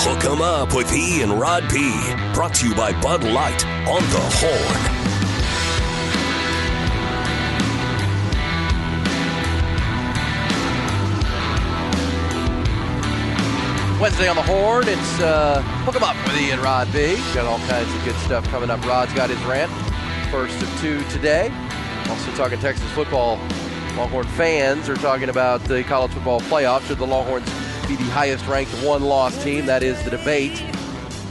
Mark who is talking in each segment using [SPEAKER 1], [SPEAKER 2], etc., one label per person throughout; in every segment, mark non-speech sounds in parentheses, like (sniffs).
[SPEAKER 1] Hook 'em up with E and Rod B. Brought to you by Bud Light on the Horn.
[SPEAKER 2] Wednesday on the Horn. It's uh, Hook 'em Up with Ian Rod B. Got all kinds of good stuff coming up. Rod's got his rant. First of two today. Also talking Texas football. Longhorn fans are talking about the college football playoffs. Should the Longhorns be the highest ranked one loss team? That is the debate.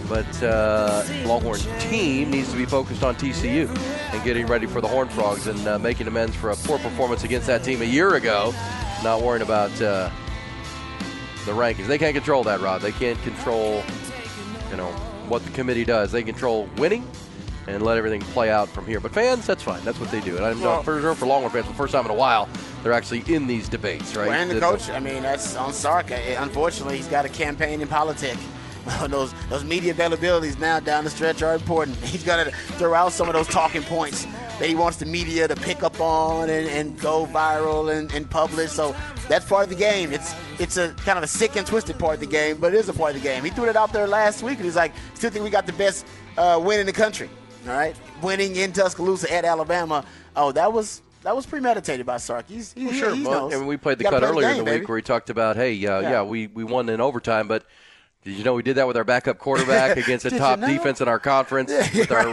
[SPEAKER 2] But uh, Longhorn team needs to be focused on TCU and getting ready for the Horn Frogs and uh, making amends for a poor performance against that team a year ago. Not worrying about uh, the rankings. They can't control that, Rod. They can't control, you know, what the committee does. They control winning and let everything play out from here. But fans, that's fine. That's what they do. And I'm
[SPEAKER 3] Well-
[SPEAKER 2] not for sure for Longhorn fans, for the first time in a while, they're actually in these debates, right?
[SPEAKER 3] And the coach, I mean, that's on Sark. Unfortunately, he's got a campaign in politics. (laughs) those those media availabilities now down the stretch are important. (laughs) He's got to throw out some of those talking points that he wants the media to pick up on and, and go viral and, and publish. So that's part of the game. It's it's a kind of a sick and twisted part of the game, but it is a part of the game. He threw it out there last week, and he's like, still think we got the best uh, win in the country. All right, winning in Tuscaloosa at Alabama. Oh, that was. That was premeditated by Sark. He's, he,
[SPEAKER 2] Well, sure.
[SPEAKER 3] he knows.
[SPEAKER 2] and we played the cut earlier
[SPEAKER 3] game,
[SPEAKER 2] in the
[SPEAKER 3] baby.
[SPEAKER 2] week where he talked about, hey, uh, yeah.
[SPEAKER 3] Yeah.
[SPEAKER 2] we, we won in overtime, but did you know we did that with our backup quarterback (laughs) against a
[SPEAKER 3] Did you
[SPEAKER 2] top
[SPEAKER 3] know?
[SPEAKER 2] defense in our conference (laughs) with our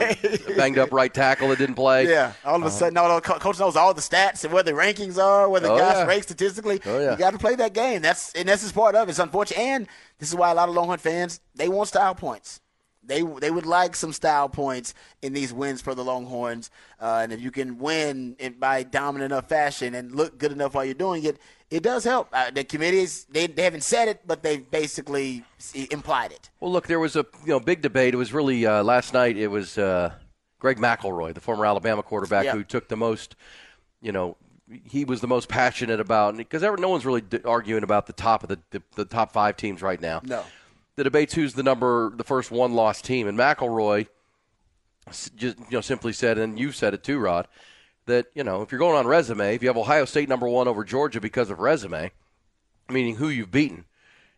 [SPEAKER 2] banged up right tackle that didn't play?
[SPEAKER 3] Yeah, all of a sudden, all the coach knows all the stats and where the rankings are, where the
[SPEAKER 2] Oh,
[SPEAKER 3] guys
[SPEAKER 2] yeah.
[SPEAKER 3] rank statistically.
[SPEAKER 2] Oh, yeah.
[SPEAKER 3] You got to play that game. That's and that's just part of it. It's unfortunate, and this is why a lot of Longhorn fans they want style points. They they would like some style points in these wins for the Longhorns, uh, and if you can win in, by dominant enough fashion and look good enough while you're doing it, it does help. Uh, the committees they, they haven't said it, but they've basically implied it.
[SPEAKER 2] Well, look, there was a you know big debate. It was really uh, last night. It was uh, Greg McElroy, the former Alabama quarterback,
[SPEAKER 3] Yeah.
[SPEAKER 2] who took the most. You know, he was the most passionate about because no one's really d- arguing about the top of the, the the top five teams right now.
[SPEAKER 3] No.
[SPEAKER 2] The debate's who's the number the first one loss team, and McElroy just you know simply said, and you've said it too, Rod, that you know if you're going on resume, if you have Ohio State number one over Georgia because of resume, meaning who you've beaten,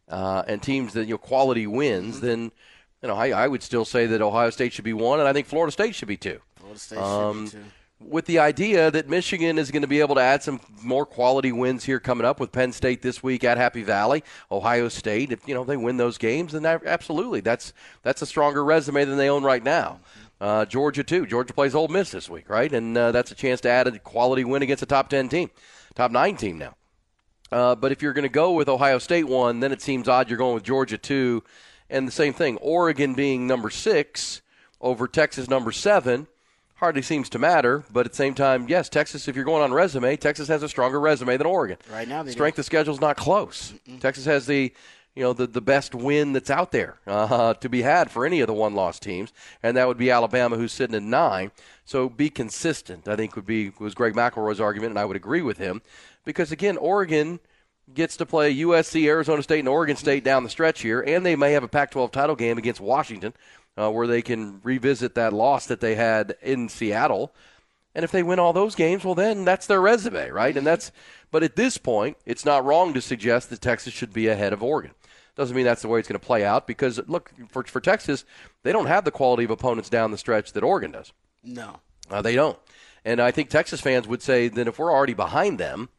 [SPEAKER 2] uh, and teams that you know quality wins, then you know I, I would still say that Ohio State should be one, and I think Florida State should be two.
[SPEAKER 3] Florida State should
[SPEAKER 2] Um,
[SPEAKER 3] be too.
[SPEAKER 2] With the idea that Michigan is going to be able to add some more quality wins here coming up with Penn State this week at Happy Valley, Ohio State. If you know they win those games, then absolutely that's that's a stronger resume than they own right now. Uh, Georgia too. Georgia plays Ole Miss this week, right? And uh, that's a chance to add a quality win against a top ten team, top nine team now. Uh, but if you're going to go with Ohio State one, then it seems odd you're going with Georgia two, and the same thing. Oregon being number six over Texas number seven hardly seems to matter. But at the same time, yes, Texas. If you're going on resume, Texas has a stronger resume than Oregon.
[SPEAKER 3] Right now they do.
[SPEAKER 2] strength of schedule is not close. Texas has the you know the, the best win that's out there uh, to be had for any of the one loss teams, and that would be Alabama, who's sitting at nine. So be consistent. I think would be was Greg McElroy's argument, and I would agree with him because again, Oregon gets to play USC, Arizona State, and Oregon State down the stretch here, and they may have a Pac-12 title game against Washington, uh, where they can revisit that loss that they had in Seattle. And if they win all those games, well, then that's their resume, right? And that's. But at this point, it's not wrong to suggest that Texas should be ahead of Oregon. Doesn't mean that's the way it's going to play out because look for for Texas, they don't have the quality of opponents down the stretch that Oregon does.
[SPEAKER 3] No.
[SPEAKER 2] Uh, they don't. And I think Texas fans would say that if we're already behind them,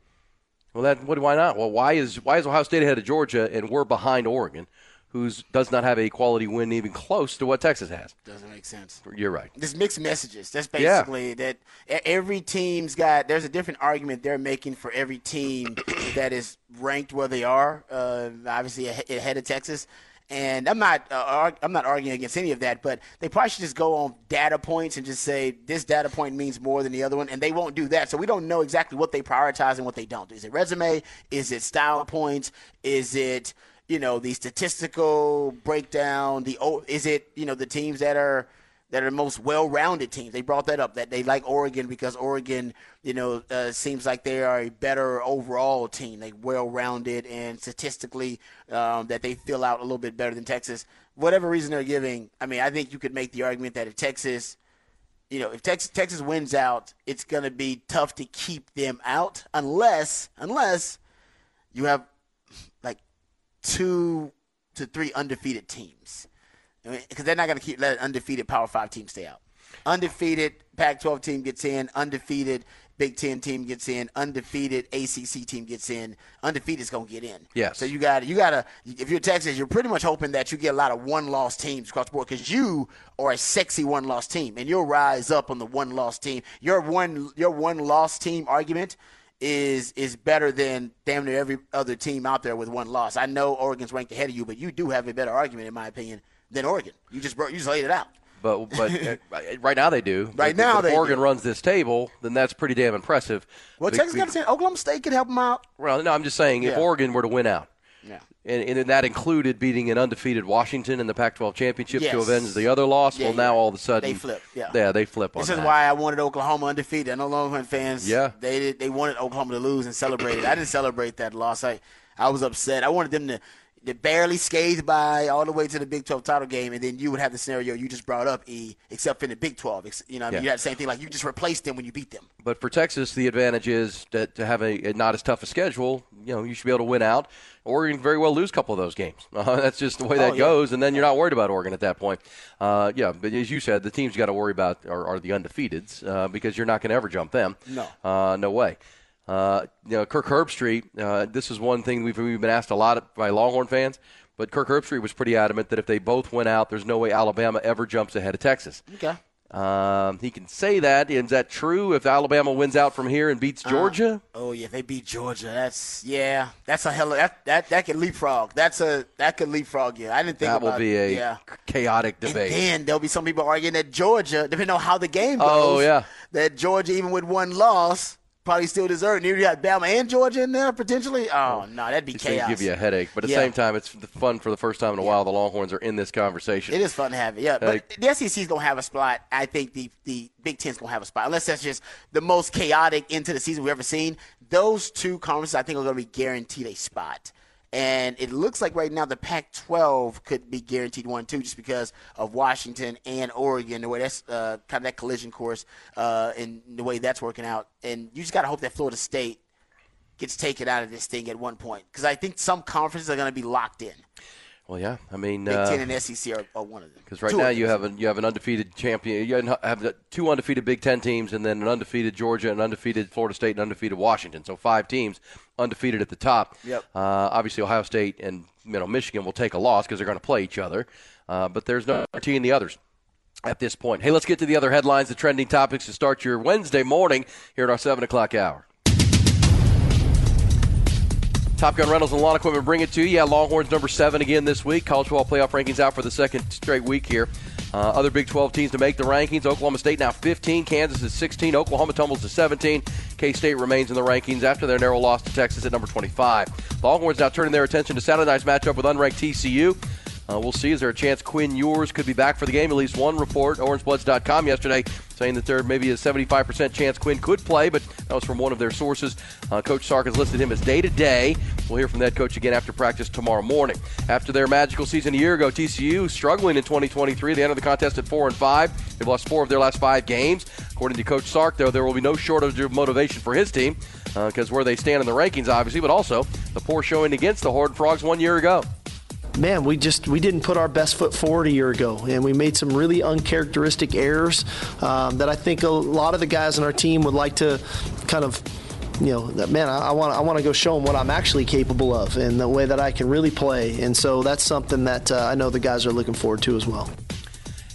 [SPEAKER 2] well, that what, why not? Well, why is why is Ohio State ahead of Georgia and we're behind Oregon, who's does not have a quality win even close to what Texas has?
[SPEAKER 3] Doesn't make sense.
[SPEAKER 2] You're right.
[SPEAKER 3] There's mixed messages. That's
[SPEAKER 2] Yeah.
[SPEAKER 3] basically that e- every team's got. There's a different argument they're making for every team (coughs) that is ranked where they are. Uh, obviously ahead of Texas, And I'm not uh, I'm not arguing against any of that, but they probably should just go on data points and just say this data point means more than the other one, and they won't do that. So we don't know exactly what they prioritize and what they don't. Is it resume? Is it style points? Is it you know the statistical breakdown? The is it you know the teams that are that are most well-rounded teams. They brought that up that they like Oregon because Oregon, you know, uh, seems like they are a better overall team. They well-rounded and statistically um, that they fill out a little bit better than Texas. Whatever reason they're giving, I mean, I think you could make the argument that if Texas, you know, if Texas Texas wins out, it's going to be tough to keep them out unless unless you have two to three undefeated teams because they're not going to keep let an undefeated Power Five team stay out. Undefeated Pac-12 team gets in. Undefeated Big Ten team gets in. Undefeated ACC team gets in. Undefeated is going to get in.
[SPEAKER 2] Yes.
[SPEAKER 3] So you got to you got to if you're Texas, you're pretty much hoping that you get a lot of one-loss teams across the board because you are a sexy one-loss team and you'll rise up on the one-loss team. Your one your one-loss team argument is is better than damn near every other team out there with one loss. I know Oregon's ranked ahead of you, but you do have a better argument in my opinion than Oregon. You just you just laid it out.
[SPEAKER 2] But but (laughs) uh, right now they do.
[SPEAKER 3] Right
[SPEAKER 2] if,
[SPEAKER 3] now,
[SPEAKER 2] if
[SPEAKER 3] they
[SPEAKER 2] Oregon
[SPEAKER 3] do.
[SPEAKER 2] runs this table, then that's pretty damn impressive.
[SPEAKER 3] Well, Texas got to say Oklahoma State could help them out.
[SPEAKER 2] Well, no, I'm just saying if
[SPEAKER 3] Yeah.
[SPEAKER 2] Oregon were to win out. And, and then that included beating an undefeated Washington in the Pac-12 championship to
[SPEAKER 3] Yes.
[SPEAKER 2] avenge the other loss.
[SPEAKER 3] Yeah,
[SPEAKER 2] well, now
[SPEAKER 3] yeah.
[SPEAKER 2] all of a sudden
[SPEAKER 3] They flip, yeah.
[SPEAKER 2] yeah, they flip on
[SPEAKER 3] This is
[SPEAKER 2] that.
[SPEAKER 3] why I wanted Oklahoma undefeated. I know Longhorn fans.
[SPEAKER 2] Yeah.
[SPEAKER 3] They they wanted Oklahoma to lose and celebrate it. I didn't celebrate that loss. I I was upset. I wanted them to. To barely scathed by all the way to the Big 12 title game, and then you would have the scenario you just brought up, E, except in the Big 12. You know, I mean,
[SPEAKER 2] Yeah.
[SPEAKER 3] you had the same thing. Like you just replaced them when you beat them.
[SPEAKER 2] But for Texas, the advantage is that to have a, a not as tough a schedule, you know, you should be able to win out. Oregon very well lose a couple of those games. Uh, (laughs) that's just the way that
[SPEAKER 3] Oh, yeah.
[SPEAKER 2] goes, and then you're not worried about Oregon at that point. Uh, yeah, but as you said, the teams you got to worry about are, are the undefeateds uh, because you're not going to ever jump them.
[SPEAKER 3] No.
[SPEAKER 2] uh, no way. Uh, you know, Kirk Herbstreit. Uh, this is one thing we've, we've been asked a lot by Longhorn fans. But Kirk Herbstreit was pretty adamant that if they both went out, there's no way Alabama ever jumps ahead of Texas.
[SPEAKER 3] Okay.
[SPEAKER 2] Um, he can say that. Is that true? If Alabama wins out from here and beats Georgia,
[SPEAKER 3] Oh yeah, if they beat Georgia. That's yeah. That's a hell of that that that could leapfrog. That's a that could leapfrog you. I didn't think
[SPEAKER 2] that will be a
[SPEAKER 3] yeah.
[SPEAKER 2] chaotic
[SPEAKER 3] And
[SPEAKER 2] debate.
[SPEAKER 3] then there'll be some people arguing that Georgia, depending on how the game goes,
[SPEAKER 2] Oh, yeah.
[SPEAKER 3] that Georgia, even with one loss, probably still deserve. And you got Bama and Georgia in there potentially. Oh no, that'd be
[SPEAKER 2] things
[SPEAKER 3] chaos.
[SPEAKER 2] give you a headache, but at the
[SPEAKER 3] Yeah.
[SPEAKER 2] same time, it's fun for the first time in a while. The Longhorns are in this conversation.
[SPEAKER 3] It is fun to have it, yeah. But the SEC's gonna have a spot. I think the the Big Ten's gonna have a spot, unless that's just the most chaotic into the season we've ever seen. Those two conferences, I think, are gonna be guaranteed a spot. And it looks like right now the Pac-12 could be guaranteed one too, just because of Washington and Oregon, the way that's uh, kind of that collision course, uh, and the way that's working out. And you just gotta hope that Florida State gets taken out of this thing at one point, because I think some conferences are gonna be locked in.
[SPEAKER 2] Well, yeah. I mean,
[SPEAKER 3] Big Ten
[SPEAKER 2] uh,
[SPEAKER 3] and SEC are, are one of them.
[SPEAKER 2] because right
[SPEAKER 3] Two
[SPEAKER 2] now you have an you have an undefeated champion. You have two undefeated Big Ten teams, and then an undefeated Georgia, an undefeated Florida State, and undefeated Washington. So five teams undefeated at the top.
[SPEAKER 3] Yep.
[SPEAKER 2] Uh, obviously, Ohio State and you know Michigan will take a loss because they're going to play each other. Uh, but there's no guarantee in the others. At this point, hey, let's get to the other headlines, the trending topics to start your Wednesday morning here at our seven o'clock hour. Top Gun Rentals and Lawn Equipment bring it to you. Yeah, Longhorns number seven again this week. College football playoff rankings out for the second straight week here. Uh, other Big 12 teams to make the rankings. Oklahoma State now 15. Kansas is 16. Oklahoma tumbles to 17. K State remains in the rankings after their narrow loss to Texas at number 25. Longhorns now turning their attention to Saturday night's matchup with unranked TCU. Uh, we'll see. Is there a chance Quinn Ewers could be back for the game? At least one report, OrangeBloods.com yesterday, saying that there may be a 75% chance Quinn could play, but that was from one of their sources. Uh, coach Sark has listed him as day to day. We'll hear from that coach again after practice tomorrow morning. After their magical season a year ago, TCU struggling in 2023. They entered the contest at four and five. They've lost four of their last five games. According to Coach Sark, though, there will be no shortage of motivation for his team because where they stand in the rankings, obviously, but also the poor showing against the Horned Frogs one year ago.
[SPEAKER 4] Man, we just we didn't put our best foot forward a year ago, and we made some really uncharacteristic errors um, that I think a lot of the guys on our team would like to kind of. You know, man, I want I want to go show them what I'm actually capable of and the way that I can really play, and so that's something that uh, I know the guys are looking forward to as well.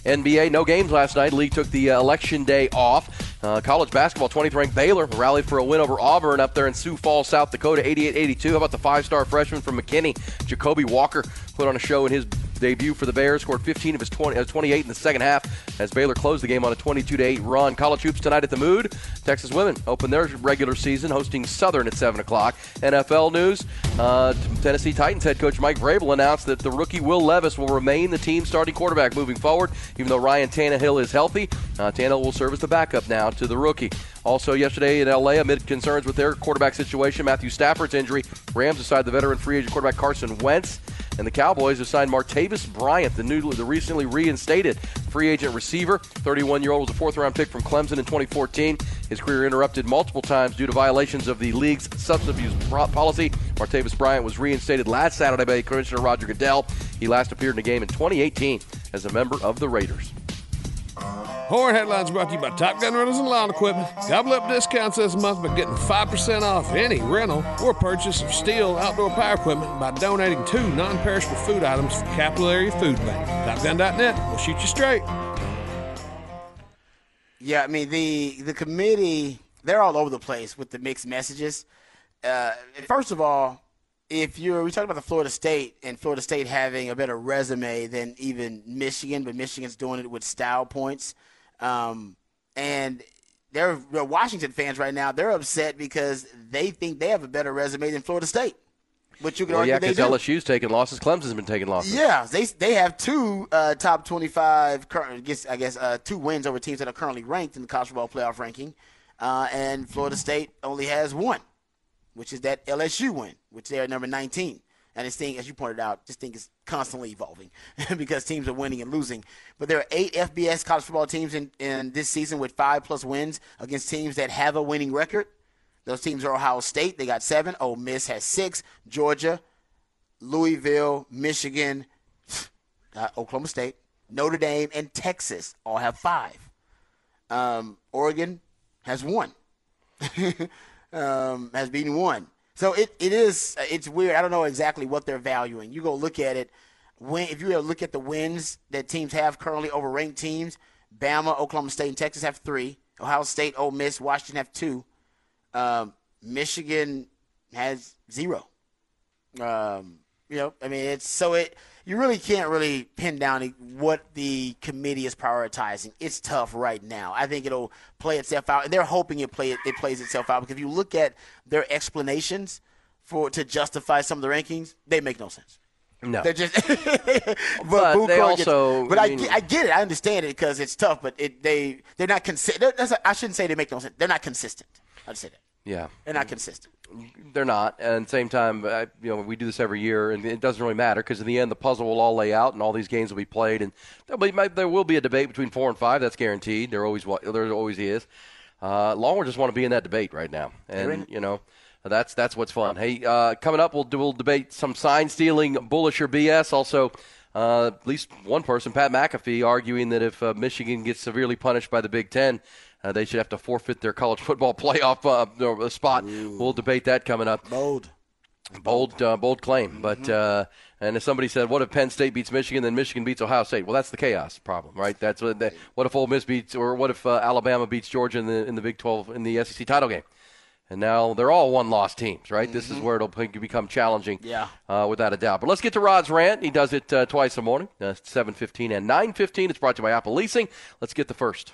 [SPEAKER 2] NBA, no games last night. League took the uh, election day off. Uh, college basketball, 20th ranked Baylor rallied for a win over Auburn up there in Sioux Falls, South Dakota, 88 82. How about the five star freshman from McKinney, Ja'Kobe Walker, put on a show in his debut for the Bears, scored 15 of his 20, uh, 28 in the second half as Baylor closed the game on a 22-8 run. College hoops tonight at the Mood. Texas women open their regular season hosting Southern at 7 o'clock. NFL news: uh, Tennessee Titans head coach Mike Vrabel announced that the rookie Will Levis will remain the team's starting quarterback moving forward, even though Ryan Tannehill is healthy. Uh, Tannehill will serve as the backup now to the rookie. Also, yesterday in LA, amid concerns with their quarterback situation, Matthew Stafford's injury, Rams assigned the veteran free agent quarterback Carson Wentz. And the Cowboys have signed Martavis Bryant, the new, the recently reinstated free agent receiver. 31-year-old was a fourth-round pick from Clemson in 2014. His career interrupted multiple times due to violations of the league's substance abuse policy. Martavis Bryant was reinstated last Saturday by Commissioner Roger Goodell. He last appeared in a game in 2018 as a member of the Raiders.
[SPEAKER 5] Horn Headlines brought to you by Top Gun Rentals and Lawn Equipment. Gobble up discounts this month by getting 5% off any rental or purchase of STIHL outdoor power equipment by donating two non perishable food items for Capital Area Food Bank. TopGun.net will shoot you straight.
[SPEAKER 3] Yeah, I mean, the, the committee, they're all over the place with the mixed messages. Uh, first of all, if you're we talk about the Florida State and Florida State having a better resume than even Michigan, but Michigan's doing it with style points. Um, and they're, they're Washington fans right now. They're upset because they think they have a better resume than Florida State. Which you can
[SPEAKER 2] well,
[SPEAKER 3] argue
[SPEAKER 2] yeah,
[SPEAKER 3] because
[SPEAKER 2] LSU's taking losses. Clemson's been taking losses.
[SPEAKER 3] Yeah, they they have two uh, top twenty-five. I guess I guess uh, two wins over teams that are currently ranked in the college football playoff ranking, uh, and Florida State only has one, which is that LSU win, which they are number nineteen. And this thing, as you pointed out, this thing is constantly evolving (laughs) because teams are winning and losing. But there are eight FBS college football teams in, in this season with five plus wins against teams that have a winning record. Those teams are Ohio State, they got seven. Ole Miss has six. Georgia, Louisville, Michigan, (sniffs) uh, Oklahoma State, Notre Dame, and Texas all have five. Um, Oregon has one, (laughs) um, has beaten one. So it, it is it's weird. I don't know exactly what they're valuing. You go look at it. When if you look at the wins that teams have currently over ranked teams, Bama, Oklahoma State, and Texas have three. Ohio State, Ole Miss, Washington have two. Um, Michigan has zero. Um, you know, I mean, it's so it you really can't really pin down what the committee is prioritizing. It's tough right now. I think it'll play itself out, and they're hoping it play it plays itself out because if you look at their explanations for to justify some of the rankings, they make no sense.
[SPEAKER 2] No,
[SPEAKER 3] they're just. (laughs)
[SPEAKER 2] but, but they also.
[SPEAKER 3] Gets, but I, mean, I, get it. I understand it because it's tough. But it, they they're not consistent. I shouldn't say they make no sense. They're not consistent. I'd say that.
[SPEAKER 2] Yeah,
[SPEAKER 3] they're not consistent.
[SPEAKER 2] They're not, and same time, I, you know, we do this every year, and it doesn't really matter because in the end, the puzzle will all lay out, and all these games will be played, and be, there will be a debate between four and five. That's guaranteed. There always there always is. Uh, Longhorn just want to be in that debate right now, and you know. That's that's what's fun. Hey, uh, coming up, we'll we'll debate some sign stealing, bullish or BS. Also, uh, at least one person, Pat McAfee, arguing that if uh, Michigan gets severely punished by the Big Ten, uh, they should have to forfeit their college (laughs) football playoff uh, spot. Ooh. We'll debate that coming up.
[SPEAKER 3] Bold,
[SPEAKER 2] bold, uh, bold claim. Mm-hmm. But uh, and if somebody said, "What if Penn State beats Michigan, then Michigan beats Ohio State?" Well, that's the chaos problem, right? That's what. They, what if Ole Miss beats, or what if uh, Alabama beats Georgia in the in the Big Twelve in the SEC title game? And now they're all one-loss teams, right? Mm-hmm. This is mm-hmm. where it'll become challenging,
[SPEAKER 3] yeah,
[SPEAKER 2] uh, without a doubt. But let's get to Rod's rant. He does it uh, twice a morning, uh, seven fifteen and nine fifteen. It's brought to you by Apple Leasing. Let's get the first.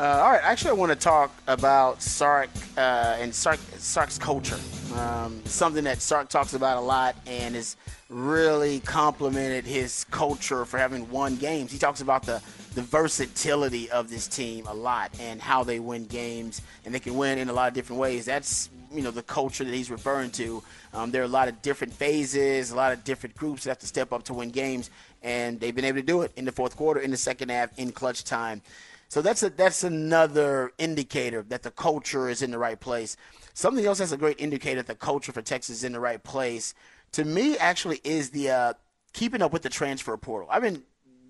[SPEAKER 3] Uh, all right, actually, I want to talk about Sark uh, and Sark, Sark's culture. Um, something that Sark talks about a lot and has really complimented his culture for having won games. He talks about the, the versatility of this team a lot and how they win games, and they can win in a lot of different ways. That's you know the culture that he's referring to. Um, there are a lot of different phases, a lot of different groups that have to step up to win games, and they've been able to do it in the fourth quarter, in the second half, in clutch time. So that's a, that's another indicator that the culture is in the right place. Something else that's a great indicator that the culture for Texas is in the right place. To me, actually, is the uh, keeping up with the transfer portal. I've been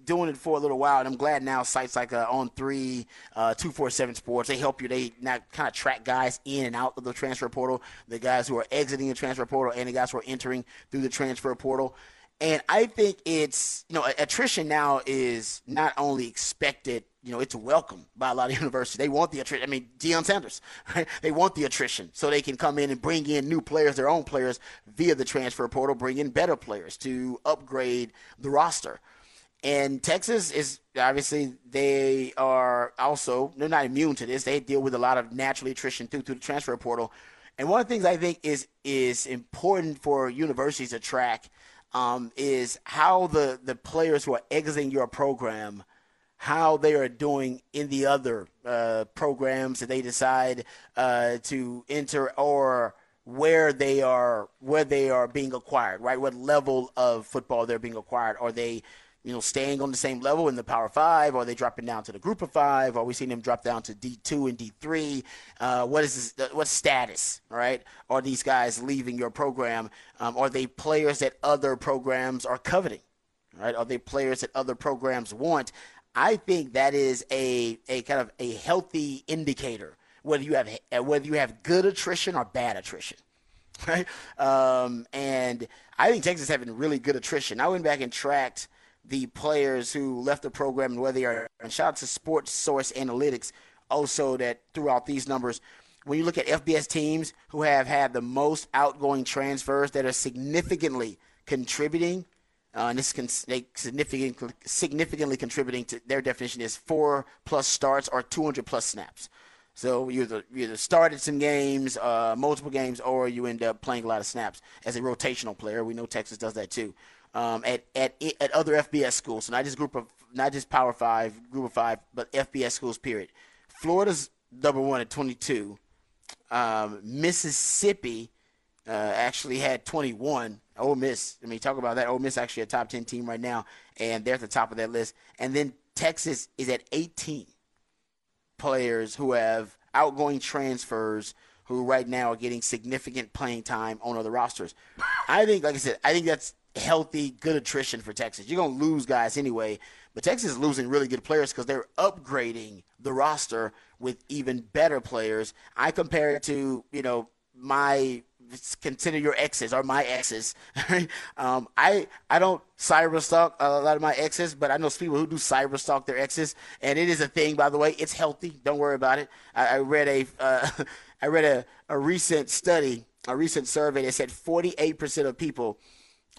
[SPEAKER 3] doing it for a little while, and I'm glad now sites like uh, On Three, uh, Two Four Seven Sports, they help you. They now kind of track guys in and out of the transfer portal, the guys who are exiting the transfer portal, and the guys who are entering through the transfer portal. And I think it's, you know, attrition now is not only expected, you know, it's welcome by a lot of (laughs) universities. They want the attrition. I mean, Deion Sanders, right? They want the attrition so they can come in and bring in new players, their own players, via the transfer portal, bring in better players to upgrade the roster. And Texas is obviously they are also they're not immune to this. They deal with a lot of natural attrition through through the transfer portal. And one of the things I think is is important for universities to track um, is how the, the players who are exiting your program, how they are doing in the other uh, programs that they decide uh, to enter or where they are where they are being acquired, right? What level of football they're being acquired? Are they you know, staying on the same level in the Power Five? Are they dropping down to the Group of Five? Are we seeing them drop down to D two and D three? Uh, what is this, what status? Right? Are these guys leaving your program? Um, are they players that other programs are coveting? Right? Are they players that other programs want? I think that is a a kind of a healthy indicator whether you have whether you have good attrition or bad attrition (laughs) right? Um, and I think Texas is having really good attrition. I went back and tracked the players who left the program and where they are. And shout out to Sports Source Analytics also that throughout these numbers. When you look at FBS teams who have had the most outgoing transfers that are significantly contributing, uh, and this can significantly, significantly contributing to their definition is four plus starts or 200 plus snaps. So you either, either started some games, uh, multiple games, or you end up playing a lot of snaps as a rotational player. We know Texas does that too um, at, at at other FBS schools. So not just group of not just Power Five, Group of Five, but FBS schools. Period. Florida's number one at 22. Um, Mississippi uh, actually had 21. Ole Miss. I mean, talk about that. Ole Miss actually a top 10 team right now, and they're at the top of that list. And then Texas is at 18 players who have outgoing transfers who right now are getting significant playing time on other rosters. I think, like I said, I think that's healthy, good attrition for Texas. You're going to lose guys anyway, but Texas is losing really good players because they're upgrading the roster with even better players. I compare it to, you know, my consider your exes or my exes. (laughs) um, I I don't cyber stalk a lot of my exes, but I know people who do cyber stalk their exes, and it is a thing. By the way, it's healthy. Don't worry about it. I, I read a uh, (laughs) I read a, a recent study, a recent survey that said 48% of people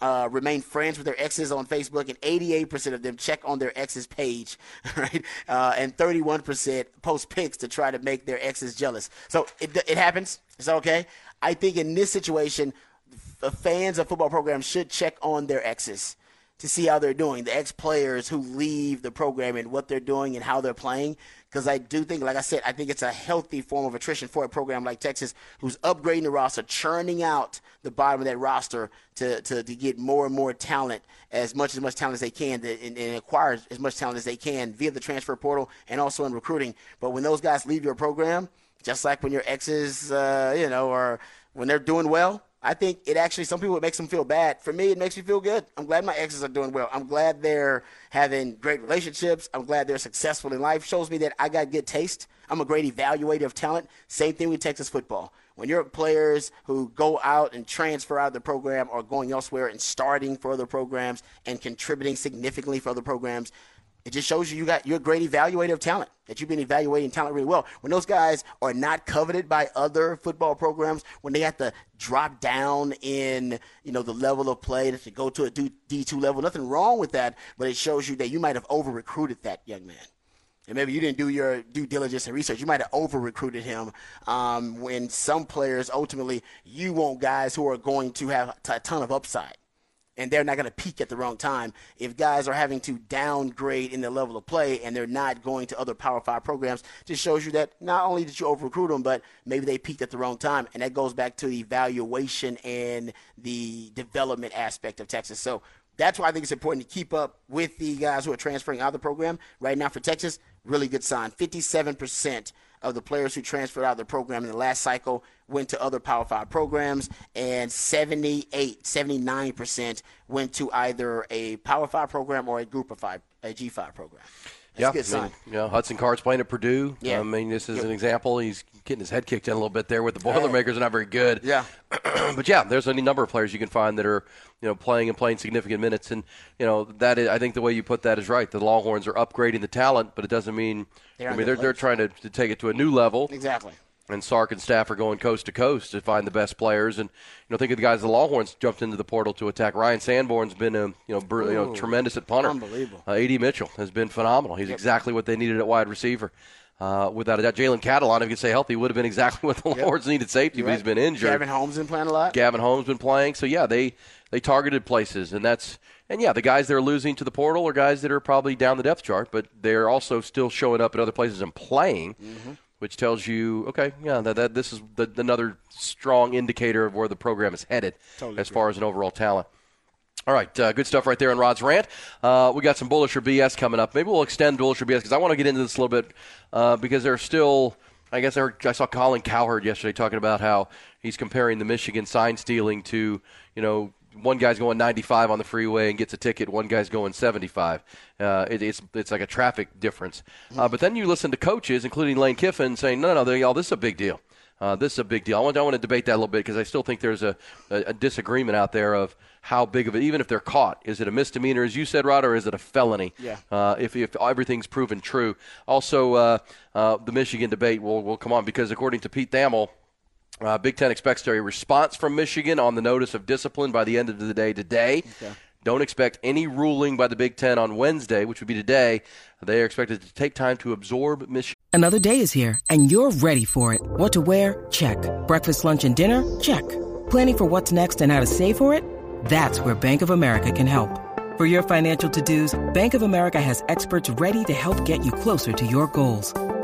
[SPEAKER 3] uh, remain friends with their exes on Facebook, and 88% of them check on their ex's page, (laughs) right? Uh, and 31% post pics to try to make their exes jealous. So it, it happens. It's okay. I think in this situation, fans of football programs should check on their exes to see how they're doing. The ex players who leave the program and what they're doing and how they're playing because I do think, like I said, I think it's a healthy form of attrition for a program like Texas, who's upgrading the roster, churning out the bottom of that roster to, to, to get more and more talent, as much as much talent as they can, and, and acquire as much talent as they can via the transfer portal and also in recruiting. But when those guys leave your program, just like when your exes, uh, you know, or when they're doing well, I think it actually some people it makes them feel bad. For me, it makes me feel good. I'm glad my exes are doing well. I'm glad they're having great relationships. I'm glad they're successful in life. Shows me that I got good taste. I'm a great evaluator of talent. Same thing with Texas football. When you're players who go out and transfer out of the program or going elsewhere and starting for other programs and contributing significantly for other programs, it just shows you you got you're a great evaluator of talent. That you've been evaluating talent really well. When those guys are not coveted by other football programs, when they have to drop down in you know the level of play to go to a D two level, nothing wrong with that. But it shows you that you might have over recruited that young man. And maybe you didn't do your due diligence and research. You might have over recruited him. Um, when some players ultimately, you want guys who are going to have a ton of upside and they're not going to peak at the wrong time. If guys are having to downgrade in their level of play and they're not going to other Power Five programs, just shows you that not only did you over recruit them, but maybe they peaked at the wrong time. And that goes back to the evaluation and the development aspect of Texas. So that's why I think it's important to keep up with the guys who are transferring out of the program. Right now for Texas, really good sign. 57% of the players who transferred out of the program in the last cycle went to other Power Five programs, and 78, 79% went to either a Power Five program or a Group of Five, a G5 program. That's
[SPEAKER 2] yeah,
[SPEAKER 3] a good sign.
[SPEAKER 2] I mean, you know, Hudson Card's playing at Purdue.
[SPEAKER 3] Yeah.
[SPEAKER 2] I mean, this is an example. He's getting his head kicked in a little bit there with the Boilermakers. Not very good.
[SPEAKER 3] Yeah. (clears throat)
[SPEAKER 2] but yeah, there's any number of players you can find that are you know playing and playing significant minutes, and you know that is, I think the way you put that is right. The Longhorns are upgrading the talent, but it doesn't mean
[SPEAKER 3] They're
[SPEAKER 2] I mean they're they're trying to, to take it to a new level.
[SPEAKER 3] Exactly.
[SPEAKER 2] And Sark and staff are going coast to coast to find the best players. And you know, think of the guys the Longhorns jumped into the portal to attack. Ryan Sanborn's been a you know, br- you know tremendous at punter.
[SPEAKER 3] Unbelievable.
[SPEAKER 2] Uh, Ad Mitchell has been phenomenal. He's exactly what they needed at wide receiver. Uh, without a doubt, Jalen Catalon, if he could stay healthy, would have been exactly (laughs) what the Longhorns needed safety,
[SPEAKER 3] You're
[SPEAKER 2] but he's been injured.
[SPEAKER 3] Gavin Holmes been playing a lot.
[SPEAKER 2] Gavin Holmes been playing. So yeah, they they targeted places, and that's and yeah, the guys they're losing to the portal are guys that are probably down the depth chart, but they're also still showing up at other places and playing, which tells you okay, yeah, that, that this is the, another strong indicator of where the program is headed
[SPEAKER 3] Totally
[SPEAKER 2] as far as an overall talent. All right, uh, good stuff right there in Rod's rant. Uh, we got some bullish or BS coming up. Maybe we'll extend bullish or BS because I want to get into this a little bit uh, because there's still. I guess I, heard, I saw Colin Cowherd yesterday talking about how he's comparing the Michigan sign stealing to you know one guy's going 95 on the freeway and gets a ticket, one guy's going 75. Uh, it, it's it's like a traffic difference. Uh, but then you listen to coaches, including Lane Kiffin, saying no, no, no, y'all, this is a big deal. Uh, this is a big deal. I want, I want to debate that a little bit because I still think there's a, a, a disagreement out there of how big of it, even if they're caught, is it a misdemeanor, as you said, Rod, or is it a felony?
[SPEAKER 3] Yeah.
[SPEAKER 2] Uh, if, if everything's proven true. Also, uh, uh, the Michigan debate will, will come on because according to Pete Thamel, uh, Big Ten expects a response from Michigan on the notice of discipline by the end of the day today. Don't expect any ruling by the Big Ten on Wednesday, which would be today. They are expected to take time to absorb Michigan.
[SPEAKER 6] Another day is here, and you're ready for it. What to wear? Check. Breakfast, lunch, and dinner? Check. Planning for what's next and how to save for it? That's where Bank of America can help. For your financial to-dos, Bank of America has experts ready to help get you closer to your goals.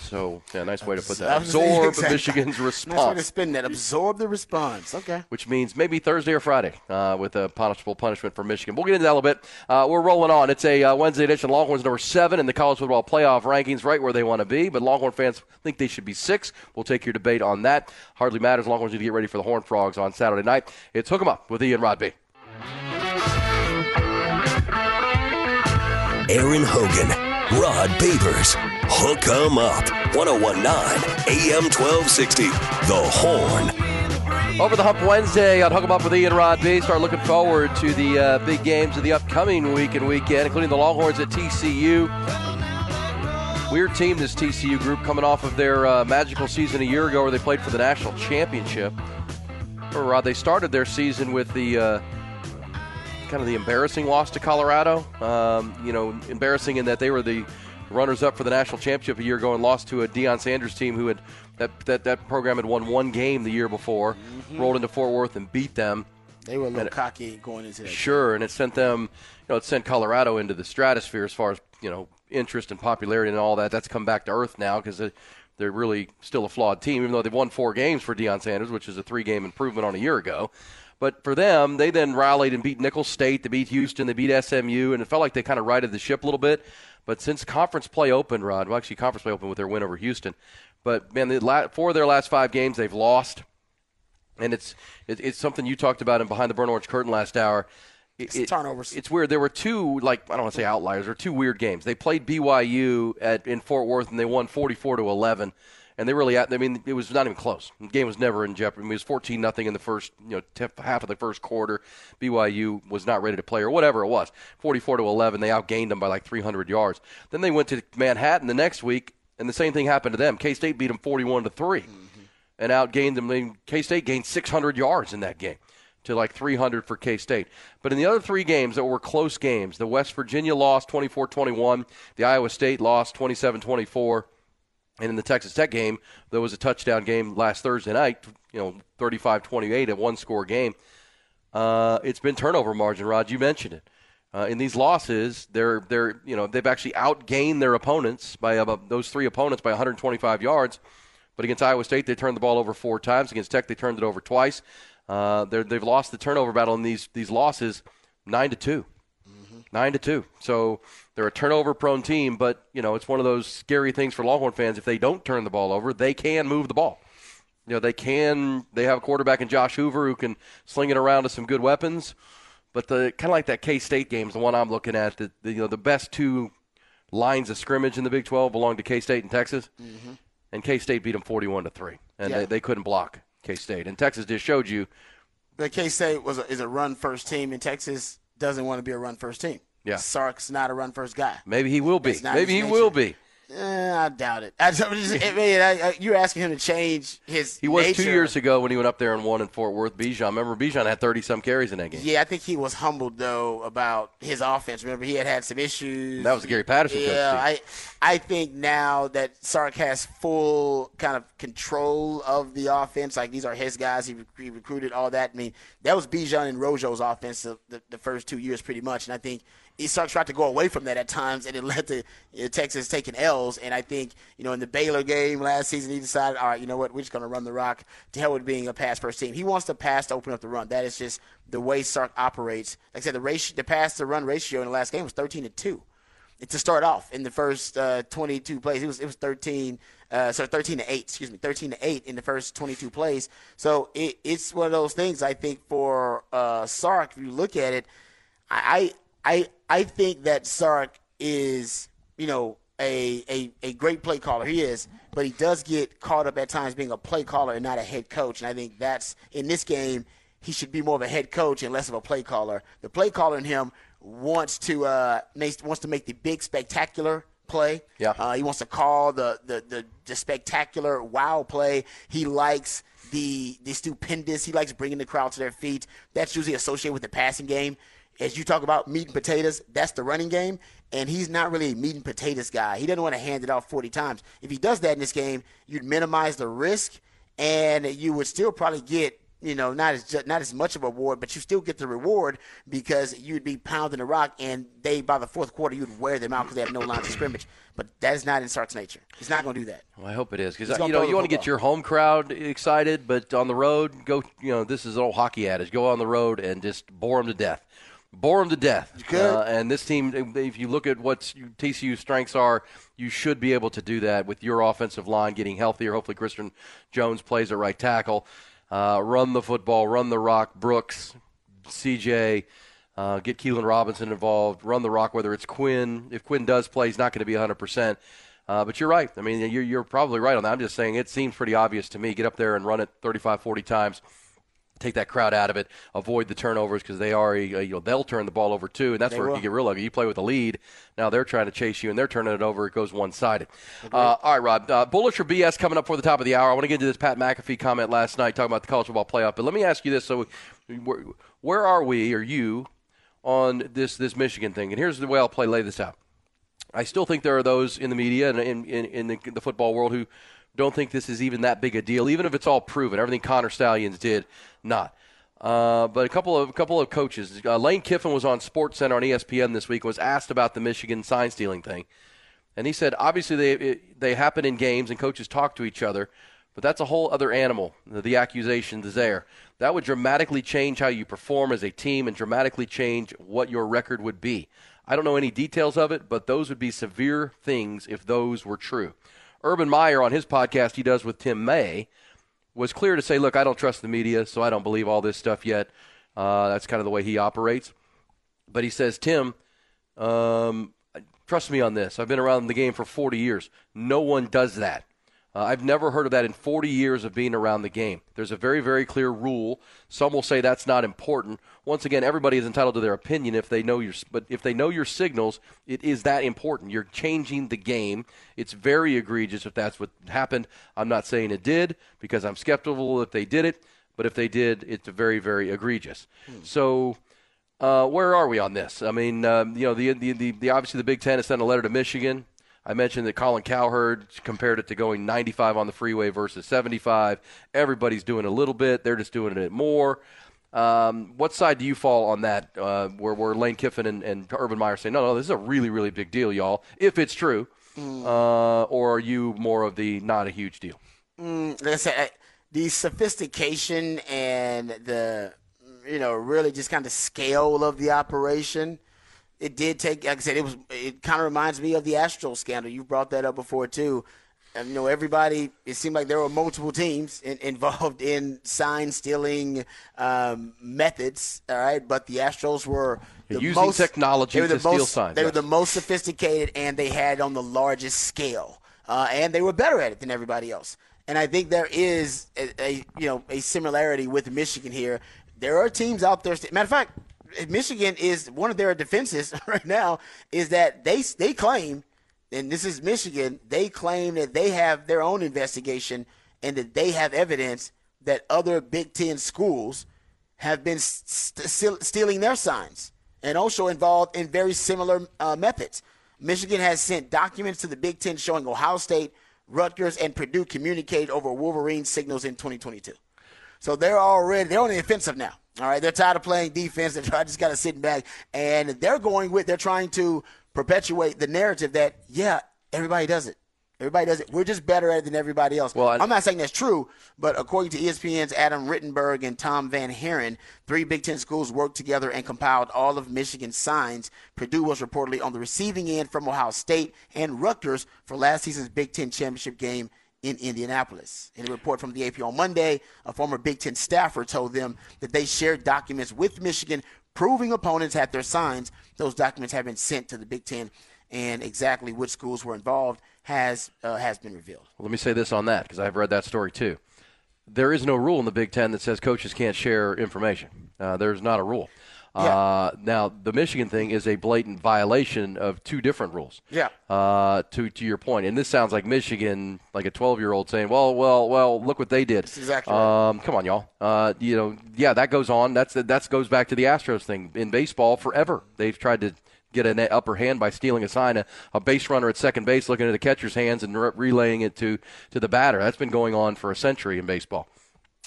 [SPEAKER 2] So, yeah, nice way to put that.
[SPEAKER 3] I was saying,
[SPEAKER 2] Absorb
[SPEAKER 3] exactly.
[SPEAKER 2] Michigan's (laughs)
[SPEAKER 3] Nice way to
[SPEAKER 2] response.
[SPEAKER 3] spin that. Absorb the response. Okay.
[SPEAKER 2] which means maybe Thursday or Friday uh, with a punishable punishment for Michigan. We'll get into that a little bit. Uh, we're rolling on. It's a uh, Wednesday edition. Longhorns number seven in the college football playoff rankings, right where they want to be. But Longhorn fans think they should be six. We'll take your debate on that. Hardly matters. Longhorns need to get ready for the Horn Frogs on Saturday night. It's Hook 'em Up with Ian Rodby.
[SPEAKER 1] Aaron Hogan, Rod Babers, Hook 'em Up, 1019 AM 1260, The Horn.
[SPEAKER 2] Over the Hump Wednesday on Hook 'em Up with Ian Rod B. Start looking forward to the uh, big games of the upcoming week and weekend, including the Longhorns at TCU. Weird team, this TCU group, coming off of their uh, magical season a year ago where they played for the national championship. Remember, Rod, they started their season with the uh, kind of the embarrassing loss to Colorado. Um, you know, embarrassing in that they were the runners-up for the national championship a year ago and lost to a Deion Sanders team who had that that, that program had won one game the year before, mm-hmm. rolled into Fort Worth and beat them.
[SPEAKER 3] They were a little
[SPEAKER 2] And-
[SPEAKER 3] cocky going into that.
[SPEAKER 2] Sure, and it sent them, you know, it sent Colorado into the stratosphere as far as you know interest and popularity and all that. That's come back to earth now because they're really still a flawed team, even though they've won four games for Deion Sanders, which is a three-game improvement on a year ago. But for them, they then rallied and beat Nicholls State, they beat Houston, they beat SMU, and it felt like they kind of righted the ship a little bit. But since conference play opened, Rod, well, actually conference play opened with their win over Houston, but man, the la- four of their last five games they've lost and it's it, it's something you talked about in behind the burnt orange curtain last hour. It, it-
[SPEAKER 3] turnovers.
[SPEAKER 2] It's weird. There were two like I don't want to say outliers. There were two weird games. They played BYU at in Fort Worth and they won forty four to eleven. And they really, I mean, it was not even close. The game was never in jeopardy. I mean, it was fourteen nothing in the first, you know, t- half of the first quarter. BYU was not ready to play or whatever it was. Forty four to eleven. They outgained them by like three hundred yards. Then they went to Manhattan the next week, and the same thing happened to them. K State beat them forty one to 3 mm-hmm. and outgained them. I mean, K State gained 600 yards in that game to like 300 for K State. But in the other three games that were close games, the West Virginia lost 24 21, the Iowa State lost 27 24. And in the Texas Tech game, there was a touchdown game last Thursday night, you know, 35 28, a one score game. Uh, it's been turnover margin, Rod. You mentioned it. Uh, in these losses, they're they're you know they've actually outgained their opponents by those three opponents by 125 yards. But against Iowa State, they turned the ball over four times. Against Tech, they turned it over twice. Uh, they've lost the turnover battle in these these losses nine to 2 nine to two. So they're a turnover-prone team, but you know it's one of those scary things for Longhorn fans. If they don't turn the ball over, they can move the ball. You know they can. They have a quarterback in Josh Hoover who can sling it around to some good weapons. But the kind of like that K State game is the one I'm looking at. The, the, you know the best two lines of scrimmage in the Big 12 belong to K State and Texas, mm-hmm. and K State beat them 41 to three, and yeah. they, they couldn't block K State. And Texas just showed you.
[SPEAKER 3] But K State was a, is a run first team, and Texas doesn't want to be a run first team.
[SPEAKER 2] Yeah.
[SPEAKER 3] Sark's not a run first guy.
[SPEAKER 2] Maybe he will be. Maybe he nature. will be.
[SPEAKER 3] Eh, I doubt it. I, (laughs) just, I mean, I, you're asking him to change his.
[SPEAKER 2] He was
[SPEAKER 3] nature.
[SPEAKER 2] two years ago when he went up there and won in Fort Worth. Bijan, remember Bijan had 30 some carries in that game.
[SPEAKER 3] Yeah, I think he was humbled though about his offense. Remember, he had had some issues.
[SPEAKER 2] That was Gary Patterson.
[SPEAKER 3] Yeah, I, I think now that Sark has full kind of control of the offense, like these are his guys. He, he recruited all that. I mean, that was Bijan and Rojo's offense the, the, the first two years, pretty much. And I think Sark tried to go away from that at times, and it (laughs) led to you know, Texas taking L's. And I think, you know, in the Baylor game last season, he decided, all right, you know what, we're just going to run the rock to hell with being a pass first team. He wants to pass to open up the run. That is just the way Sark operates. Like I said, the ratio, the pass to run ratio in the last game was 13 to 2 to start off in the first uh, 22 plays. It was it was 13, uh, so 13 to 8. Excuse me, 13 to 8 in the first 22 plays. So it, it's one of those things. I think for uh, Sark, if you look at it, I I I think that Sark is, you know, a, a, a great play caller. He is, but he does get caught up at times being a play caller and not a head coach. And I think that's in this game, he should be more of a head coach and less of a play caller. The play caller in him wants to uh, wants to make the big spectacular play.
[SPEAKER 2] Yeah.
[SPEAKER 3] Uh, he wants to call the, the, the, the spectacular wow play. He likes the the stupendous. He likes bringing the crowd to their feet. That's usually associated with the passing game as you talk about meat and potatoes, that's the running game. And he's not really a meat and potatoes guy. He doesn't want to hand it off 40 times. If he does that in this game, you'd minimize the risk, and you would still probably get you know, not as not as much of a reward, but you still get the reward because you'd be pounding the rock, and they by the fourth quarter you'd wear them out because they have no lines of scrimmage. But that is not in Sark's nature. He's not going to do that.
[SPEAKER 2] Well, I hope it is because you know you want to get your home crowd excited, but on the road, go. You know, this is an old hockey adage: go on the road and just bore them to death bore them to death. Uh, and this team, if you look at what TCU's strengths are, you should be able to do that with your offensive line getting healthier. Hopefully, Christian Jones plays at right tackle. Uh, run the football, run the rock. Brooks, CJ, uh, get Keilan Robinson involved. Run the rock, whether it's Quinn. If Quinn does play, he's not going to be 100%. Uh, but you're right. I mean, you're, you're probably right on that. I'm just saying it seems pretty obvious to me. Get up there and run it 35, 40 times take that crowd out of it, avoid the turnovers because they are, you know, they'll turn the ball over too, and that's they where will. you get real ugly. You play with a lead, now they're trying to chase you and they're turning it over. It goes one sided. Uh, all right, Rob. Uh, bullish or BS coming up for the top of the hour. I want to get into this Pat McAfee comment last night talking about the college football playoff, but let me ask you this: so, where, where are we or you on this this Michigan thing? And here's the way I'll play lay this out. I still think there are those in the media and in, in, in the, the football world who don't think this is even that big a deal, even if it's all proven. Everything Connor Stalions did, not. Uh, but a couple of a couple of coaches. Uh, Lane Kiffin was on Sports Center on ESPN this week. Was asked about the Michigan sign stealing thing, and he said obviously they it, they happen in games and coaches talk to each other, but that's a whole other animal. The, the accusations is there. That would dramatically change how you perform as a team and dramatically change what your record would be. I don't know any details of it, but those would be severe things if those were true. Urban Meyer on his podcast he does with Tim May was clear to say, look, I don't trust the media, so I don't believe all this stuff yet. Uh, that's kind of the way he operates. But he says, Tim, um, trust me on this. I've been around the game for 40 years. No one does that. Uh, I've never heard of that in 40 years of being around the game. There's a very, very clear rule. Some will say that's not important. Once again, everybody is entitled to their opinion if they know your, but if they know your signals, it is that important. You're changing the game. It's very egregious if that's what happened. I'm not saying it did because I'm skeptical if they did it, but if they did, it's very, very egregious. Hmm. So. Uh, where are we on this? I mean, um, you know, the, the, the, the obviously the Big Ten has sent a letter to Michigan. I mentioned that Colin Cowherd compared it to going 95 on the freeway versus 75. Everybody's doing a little bit, they're just doing it more. Um, what side do you fall on that? Uh, where, where Lane Kiffin and, and Urban Meyer say, no, no, this is a really, really big deal, y'all, if it's true,
[SPEAKER 3] Mm.
[SPEAKER 2] uh, or are you more of the not a huge deal?
[SPEAKER 3] Mm, said, I- the sophistication and the you know really just kind of scale of the operation. It did take, like I said, it was. It kind of reminds me of the Astro scandal. You brought that up before too. And, you know, everybody. It seemed like there were multiple teams in, (laughs) involved in sign stealing um, methods. All right, but the Astros were the
[SPEAKER 2] Using
[SPEAKER 3] most,
[SPEAKER 2] technology
[SPEAKER 3] they were the
[SPEAKER 2] to steal
[SPEAKER 3] most,
[SPEAKER 2] signs,
[SPEAKER 3] They
[SPEAKER 2] yes.
[SPEAKER 3] were the most sophisticated, and they had on the largest scale, uh, and they were better at it than everybody else. And I think there is a, a you know a similarity with Michigan here. There are teams out there. Matter of fact, Michigan is one of their defenses (laughs) right now is that they they claim, and this is Michigan, they claim that they have their own investigation and that they have evidence that other Big Ten schools have been st- st- stealing their signs and also involved in very similar uh, methods. Michigan has sent documents to the Big Ten showing Ohio State, Rutgers, and Purdue communicated over Wolverine signals in 2022. So they're already they're on the offensive now. All right, they're tired of playing defense. They're (laughs) just got to sit back, and they're going with they're trying to perpetuate the narrative that yeah, everybody does it. Everybody does it. We're just better at it than everybody else. Well, I'm not saying that's true, but according to ESPN's Adam Rittenberg and Tom VanHaaren, three Big Ten schools worked together and compiled all of Michigan's signs. Purdue was reportedly on the receiving end from Ohio State and Rutgers for last season's Big Ten championship game in Indianapolis. In a report from the AP on Monday, a former Big Ten staffer told them that they shared documents with Michigan proving opponents had their signs. Those documents have been sent to the Big Ten, and exactly which schools were involved has uh, has been revealed.
[SPEAKER 2] Well, let me say this on that because I've read that story too. There is no rule in the Big Ten that says coaches can't share information. Uh, there's not a rule. Uh, now, the Michigan thing is a blatant violation of two different rules.
[SPEAKER 3] Yeah.
[SPEAKER 2] Uh, to to your point, and this sounds like Michigan, like a 12 year old saying, "Well, well, well, look what they did." That's
[SPEAKER 3] exactly
[SPEAKER 2] Um, come on, y'all. Uh, you know, yeah, that goes on. That's that goes back to the Astros thing in baseball forever. They've tried to get an upper hand by stealing a sign, a, a base runner at second base looking at the catcher's hands and re- relaying it to to the batter. That's been going on for a century in baseball,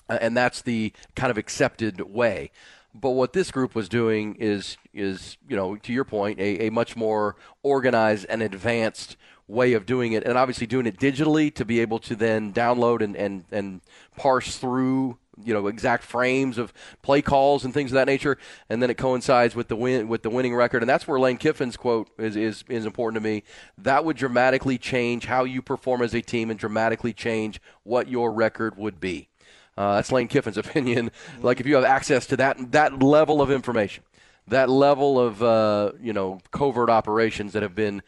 [SPEAKER 2] Uh, and that's the kind of accepted way. But what this group was doing is is you know to your point a, a much more organized and advanced way of doing it, and obviously doing it digitally to be able to then download and and, and parse through you know exact frames of play calls and things of that nature, and then it coincides with the win with the winning record, and that's where Lane Kiffin's quote is is, is important to me. That would dramatically change how you perform as a team and dramatically change what your record would be. Uh, that's Lane Kiffin's opinion. (laughs) Like if you have access to that that level of information, that level of uh, you know covert operations that have been you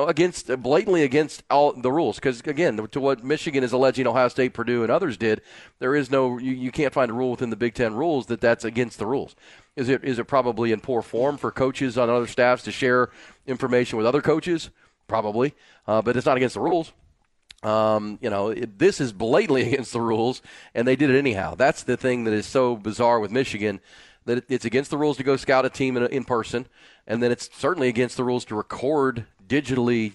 [SPEAKER 2] know, against blatantly against all the rules. Because again, to what Michigan is alleging Ohio State, Purdue, and others did, there is no you, you can't find a rule within the Big Ten rules that that's against the rules. Is it is it probably in poor form for coaches on other staffs to share information with other coaches? Probably, uh, but it's not against the rules. Um, you know, it, this is blatantly (laughs) against the rules, and they did it anyhow. That's the thing that is so bizarre with Michigan that it, it's against the rules to go scout a team in, in person, and then it's certainly against the rules to record digitally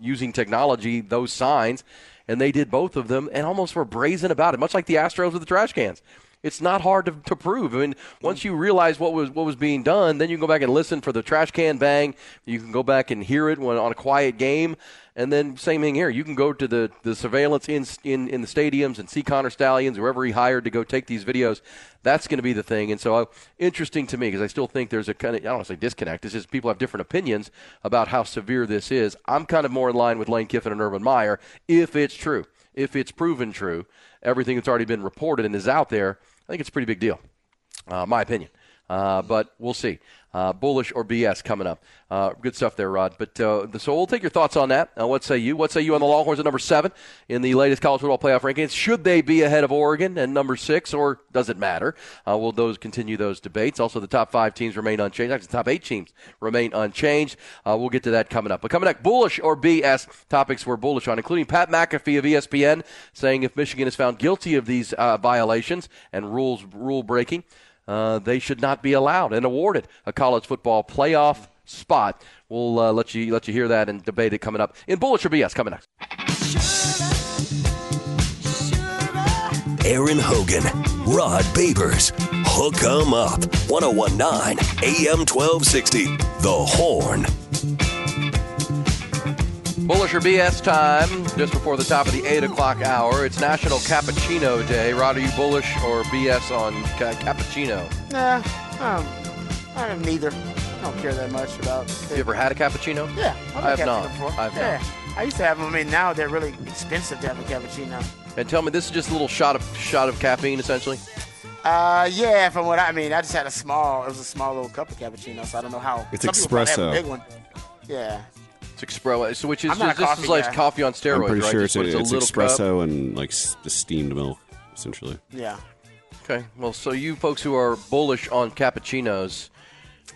[SPEAKER 2] using technology those signs. And they did both of them, and almost were brazen about it, much like the Astros with the trash cans. It's not hard to, to prove. I mean, once you realize what was what was being done, then you can go back and listen for the trash can bang. You can go back and hear it when on a quiet game, and then same thing here. You can go to the, the surveillance in, in in the stadiums and see Connor Stalions, whoever he hired to go take these videos. That's going to be the thing. And so, uh, interesting to me because I still think there's a kind of I don't want to say disconnect. It's just people have different opinions about how severe this is. I'm kind of more in line with Lane Kiffin and Urban Meyer if it's true, if it's proven true, everything that's already been reported and is out there. I think it's a pretty big deal, uh, my opinion. Uh, but we'll see. Uh, bullish or BS coming up. Uh, good stuff there, Rod. But uh, so we'll take your thoughts on that. Uh, what say you? What say you on the Longhorns at number seven in the latest college football playoff rankings? Should they be ahead of Oregon and number six, or does it matter? Will those continue those debates? Also, the top five teams remain unchanged. Actually, the top eight teams remain unchanged. We'll get to that coming up. But coming up, bullish or BS topics we're bullish on, including Pat McAfee of ESPN saying if Michigan is found guilty of these violations and rules rule breaking uh, they should not be allowed and awarded a college football playoff spot. We'll uh, let you let you hear that and debate it coming up in Bullish or BS coming next.
[SPEAKER 1] Aaron Hogan, Rod Babers, Hook 'em Up. 1019 AM 1260. The Horn.
[SPEAKER 2] Bullish or BS time, just before the top of the 8 o'clock hour. It's National Cappuccino Day. Rod, are you bullish or BS on ca- cappuccino?
[SPEAKER 3] Nah, um, I'm neither. I don't care that much about.
[SPEAKER 2] Have You ever had a cappuccino?
[SPEAKER 3] Yeah,
[SPEAKER 2] I have
[SPEAKER 3] had
[SPEAKER 2] not.
[SPEAKER 3] cappuccino before.
[SPEAKER 2] I have
[SPEAKER 3] yeah.
[SPEAKER 2] not.
[SPEAKER 3] I used to have them. I mean, now they're really expensive to have a cappuccino.
[SPEAKER 2] And tell me, this is just a little shot of shot of caffeine, essentially.
[SPEAKER 3] Uh, yeah, from what I mean, I just had a small. It was a small little cup of cappuccino, so I don't know how.
[SPEAKER 7] It's
[SPEAKER 3] some people probably have a
[SPEAKER 7] espresso.
[SPEAKER 3] big one. Yeah.
[SPEAKER 2] It's espresso, so which is
[SPEAKER 3] I'm not a
[SPEAKER 2] this is like
[SPEAKER 3] guy.
[SPEAKER 2] coffee on steroids,
[SPEAKER 7] I'm pretty
[SPEAKER 2] right?
[SPEAKER 7] sure
[SPEAKER 2] Just
[SPEAKER 7] it's,
[SPEAKER 2] what,
[SPEAKER 7] it's
[SPEAKER 2] a little cup?
[SPEAKER 7] espresso and like s- just steamed milk, essentially.
[SPEAKER 3] Yeah.
[SPEAKER 2] Okay. Well, so you folks who are bullish on cappuccinos,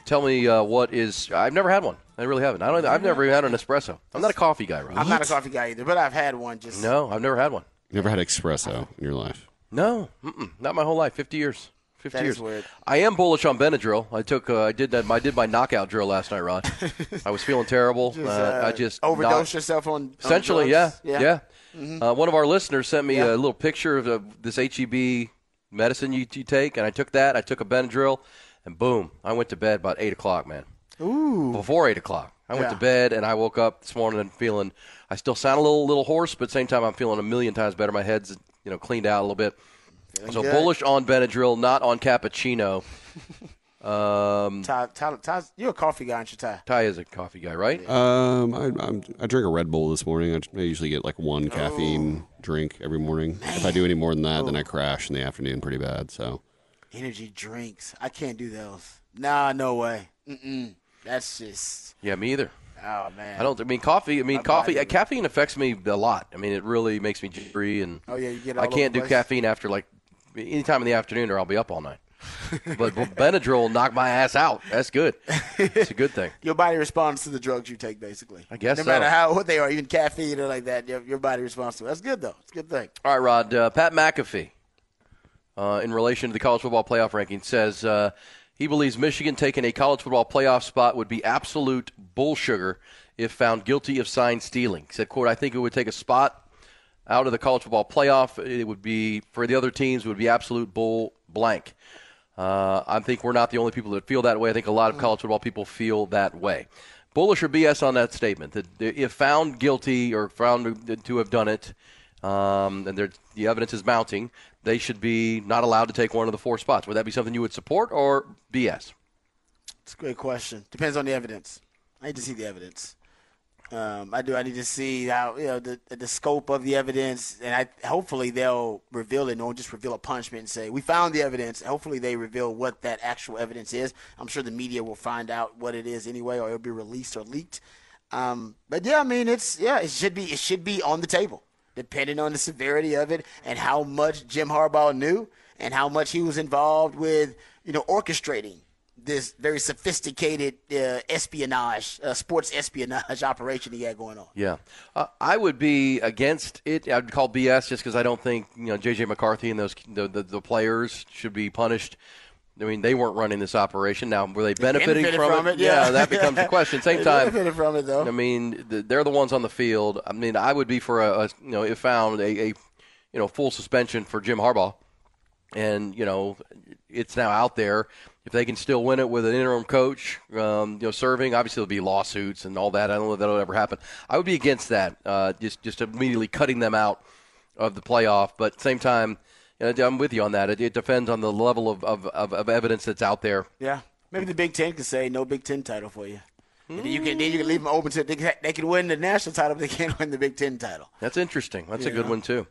[SPEAKER 2] tell me uh, what is. I've never had one. I really haven't. I don't. I've never even had an espresso. I'm not a coffee guy, right?
[SPEAKER 3] I'm not a coffee guy either, but I've had one. Just
[SPEAKER 2] No, I've never had one.
[SPEAKER 7] Never had espresso in your life.
[SPEAKER 2] No, mm-mm, not my whole life. Fifty years. Fifty
[SPEAKER 3] That
[SPEAKER 2] years.
[SPEAKER 3] weird.
[SPEAKER 2] I am bullish on Benadryl. I took. Uh, I did that. I did my knockout drill last night, Rod. (laughs) I was feeling terrible.
[SPEAKER 3] Just,
[SPEAKER 2] uh,
[SPEAKER 3] uh,
[SPEAKER 2] I just
[SPEAKER 3] overdosed
[SPEAKER 2] knocked-
[SPEAKER 3] yourself on. on
[SPEAKER 2] Essentially, yeah,
[SPEAKER 3] drugs.
[SPEAKER 2] yeah.
[SPEAKER 3] Mhm.
[SPEAKER 2] Uh, one of our listeners sent me
[SPEAKER 3] Yeah.
[SPEAKER 2] a little picture of uh, this HEB medicine you, you take, and I took that. I took a Benadryl, and boom, I went to bed about eight o'clock, man.
[SPEAKER 3] Ooh.
[SPEAKER 2] Before eight o'clock, I went to bed, and I woke up this morning and feeling. I still sound a little little hoarse, but same time, I'm feeling a million times better. My head's you know cleaned out a little bit. So
[SPEAKER 3] good.
[SPEAKER 2] bullish on Benadryl, not on cappuccino. (laughs) um,
[SPEAKER 3] Ty, Ty, Ty, you're a coffee guy, aren't you, Ty?
[SPEAKER 2] Ty is a coffee guy, right?
[SPEAKER 7] Um, I, I'm, I drank a Red Bull this morning. I, I usually get like one caffeine drink every morning. If I do any more than that, then I crash in the afternoon pretty bad. So
[SPEAKER 3] Energy drinks. I can't do those. Nah, no way. Mm-mm. That's just.
[SPEAKER 2] Yeah, me either.
[SPEAKER 3] Oh man.
[SPEAKER 2] I don't. I mean, coffee. I mean,
[SPEAKER 3] My
[SPEAKER 2] coffee.
[SPEAKER 3] body-
[SPEAKER 2] Uh, caffeine affects me a lot. I mean, it really makes me jittery, and
[SPEAKER 3] Oh, yeah, you get
[SPEAKER 2] I can't do
[SPEAKER 3] place.
[SPEAKER 2] caffeine after like any time in the afternoon, or I'll be up all night. but Benadryl will knock my ass out. That's good. It's a good thing. (laughs)
[SPEAKER 3] Your body responds to the drugs you take, basically.
[SPEAKER 2] I guess
[SPEAKER 3] No
[SPEAKER 2] so.
[SPEAKER 3] matter how what they are, even caffeine or like that, your, your body responds to. it. That's good though. It's a good thing.
[SPEAKER 2] All right, Rod. Uh, Pat McAfee, uh, in relation to the college football playoff ranking, says uh, he believes Michigan taking a college football playoff spot would be absolute bullsugar if found guilty of sign stealing. He said, "quote I think it would take a spot out of the college football playoff. It would be for the other teams. It would be absolute bull blank." Uh, I think we're not the only people that feel that way. I think a lot of college football people feel that way. Bullish or BS on that statement that if found guilty or found to have done it, um, and the evidence is mounting, they should be not allowed to take one of the four spots. Would that be something you would support or BS?
[SPEAKER 3] It's a great question. Depends on the evidence. I need to see the evidence. Um, I do. I need to see how you know the the scope of the evidence, and I hopefully they'll reveal it. Don't just reveal a punishment and say we found the evidence. Hopefully they reveal what that actual evidence is. I'm sure the media will find out what it is anyway, or it'll be released or leaked. Um, but yeah, I mean it's yeah, it should be it should be on the table, depending on the severity of it and how much Jim Harbaugh knew and how much he was involved with you know orchestrating this very sophisticated uh, espionage, uh, sports espionage (laughs) operation he had going on.
[SPEAKER 2] Yeah, uh, I would be against it. I'd call BS just because I don't think you know JJ McCarthy and those the, the, the players should be punished. I mean, they weren't running this operation. Now, were they benefiting
[SPEAKER 3] benefited
[SPEAKER 2] from,
[SPEAKER 3] from
[SPEAKER 2] it?
[SPEAKER 3] it, yeah.
[SPEAKER 2] that becomes the question. Same (laughs)
[SPEAKER 3] They
[SPEAKER 2] time,
[SPEAKER 3] benefited from it, though.
[SPEAKER 2] I mean, they're the ones on the field. I mean, I would be for a, a you know if found a, a you know full suspension for Jim Harbaugh, and you know it's now out there. If they can still win it with an interim coach, um, you know, serving, obviously there'll be lawsuits and all that. I don't know if that'll ever happen. I would be against that. Uh, just just immediately cutting them out of the playoff. But at the same time, you know, I'm with you on that. It, it depends on the level of, of, of, of evidence that's out there.
[SPEAKER 3] Yeah, maybe the Big Ten can say no Big Ten title for you. Then you can then you can leave them open to they can, they can win the national title, but they can't win the Big Ten title.
[SPEAKER 2] That's interesting. That's a
[SPEAKER 3] You
[SPEAKER 2] good
[SPEAKER 3] know?
[SPEAKER 2] one too.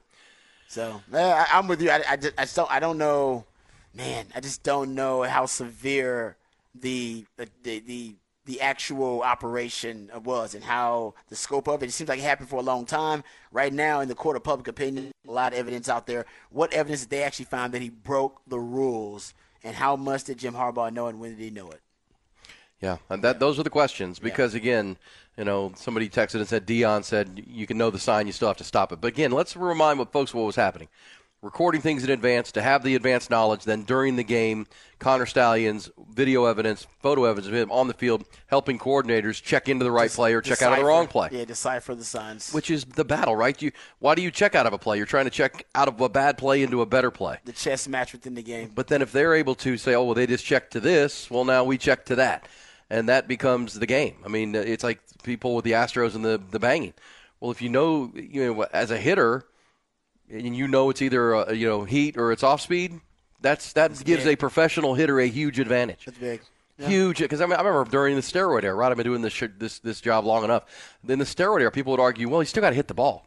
[SPEAKER 3] So I, I'm with you. I, I, just, I don't I don't know, man. I just don't know how severe the the the, the actual operation was and how the scope of it. It seems like it happened for a long time. Right now, in the court of public opinion, a lot of evidence out there. What evidence did they actually find that he broke the rules, and how much did Jim Harbaugh know, and when did he know it?
[SPEAKER 2] Yeah, and that those are the questions because again, you know, somebody texted and said Deion said you can know the sign, you still have to stop it. But again, let's remind what folks what was happening. Recording things in advance to have the advanced knowledge. Then during the game, Connor Stalions video evidence, photo evidence of him on the field, helping coordinators check into the right play or check out of the wrong play.
[SPEAKER 3] Yeah, decipher the signs.
[SPEAKER 2] Which is the battle, right? You why do you check out of a play? You're trying to check out of a bad play into a better play.
[SPEAKER 3] the chess match within the game.
[SPEAKER 2] But then if they're able to say, oh, well, they just checked to this, well, now we check to that. And that becomes the game. I mean, it's like people with the Astros and the, the banging. Well, if you know, you know, as a hitter, and you know it's either, uh, you know, heat or it's off speed, that's that gives
[SPEAKER 3] big.
[SPEAKER 2] a professional hitter a huge advantage.
[SPEAKER 3] That's big. Yeah.
[SPEAKER 2] Huge, because I, mean, I remember during the steroid era, right? I've been doing this sh- this this job long enough. In the steroid era, people would argue, well, you still got to hit the ball.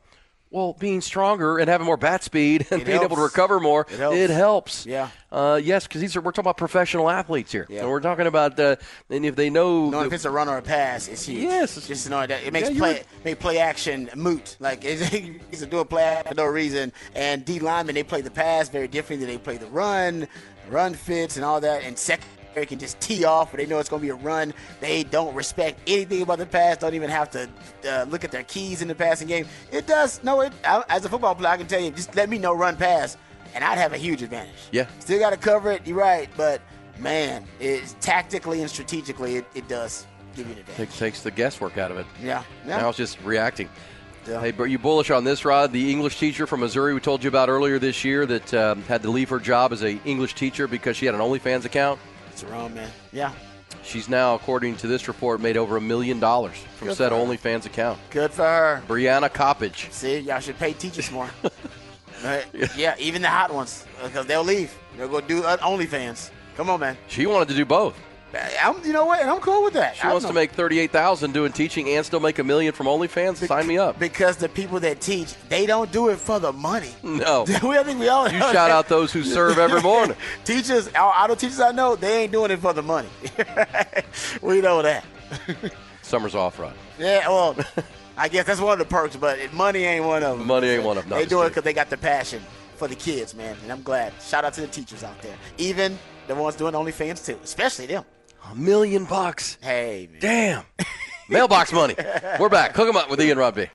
[SPEAKER 2] Well, being stronger and having more bat speed and
[SPEAKER 3] It
[SPEAKER 2] being able to recover more,
[SPEAKER 3] It helps.
[SPEAKER 2] it helps.
[SPEAKER 3] Yeah.
[SPEAKER 2] Uh, yes, because these are we're talking about professional athletes here,
[SPEAKER 3] Yeah.
[SPEAKER 2] and we're talking about uh, and if they know, the-
[SPEAKER 3] if it's a run or a pass, it's huge.
[SPEAKER 2] Yes.
[SPEAKER 3] just to know that it makes
[SPEAKER 2] Yeah,
[SPEAKER 3] play make play action moot. Like (laughs) he's doing play action for no reason. And D linemen they play the pass very differently than they play the run, run fits and all that. And secondary can just tee off, but they know it's going to be a run. They don't respect anything about the pass. Don't even have to uh, look at their keys in the passing game. It does. No, it I, as a football player, I can tell you, just let me know run pass, and I'd have a huge advantage.
[SPEAKER 2] yeah,
[SPEAKER 3] Still got to cover it. You're right, but man, it's tactically and strategically, it, it does give you an advantage.
[SPEAKER 2] takes takes the guesswork out of it.
[SPEAKER 3] Yeah, yeah.
[SPEAKER 2] Now it's just reacting.
[SPEAKER 3] Yeah.
[SPEAKER 2] Hey, but you bullish on this, Rod? The English teacher from Missouri we told you about earlier this year that um, had to leave her job as a English teacher because she had an OnlyFans account.
[SPEAKER 3] It's wrong, man. Yeah,
[SPEAKER 2] She's now, according to this report, made over a million dollars from
[SPEAKER 3] Good
[SPEAKER 2] said
[SPEAKER 3] for her.
[SPEAKER 2] OnlyFans account.
[SPEAKER 3] good for her.
[SPEAKER 2] Brianna Coppage.
[SPEAKER 3] See, y'all should pay teachers more. (laughs) Right? yeah. even the hot ones, because they'll leave. They'll go do uh, OnlyFans. Come on, man.
[SPEAKER 2] She wanted to do both.
[SPEAKER 3] I'm, you know what? And I'm cool with that.
[SPEAKER 2] She
[SPEAKER 3] I
[SPEAKER 2] wants
[SPEAKER 3] don't
[SPEAKER 2] to make thirty-eight thousand doing teaching and still make a million from OnlyFans. Sign me up.
[SPEAKER 3] because the people that teach, they don't do it for the money. (laughs)
[SPEAKER 2] No. (laughs)
[SPEAKER 3] we, I think we all
[SPEAKER 2] You shout out those who serve (laughs) every morning.
[SPEAKER 3] teachers, our auto teachers I know, they ain't doing it for the money. we know that.
[SPEAKER 2] Summer's off, Rod.
[SPEAKER 3] Yeah, well, I guess that's one of the perks, but money ain't one of them.
[SPEAKER 2] Money ain't one of 'em. No,
[SPEAKER 3] they do it because they got the passion for the kids, man, and I'm glad. Shout out to the teachers out there, even the ones doing OnlyFans too, especially them.
[SPEAKER 2] A million bucks.
[SPEAKER 3] Hey, man.
[SPEAKER 2] Damn. Mailbox money. (laughs) We're back. Hook 'em up with Ian Rod B.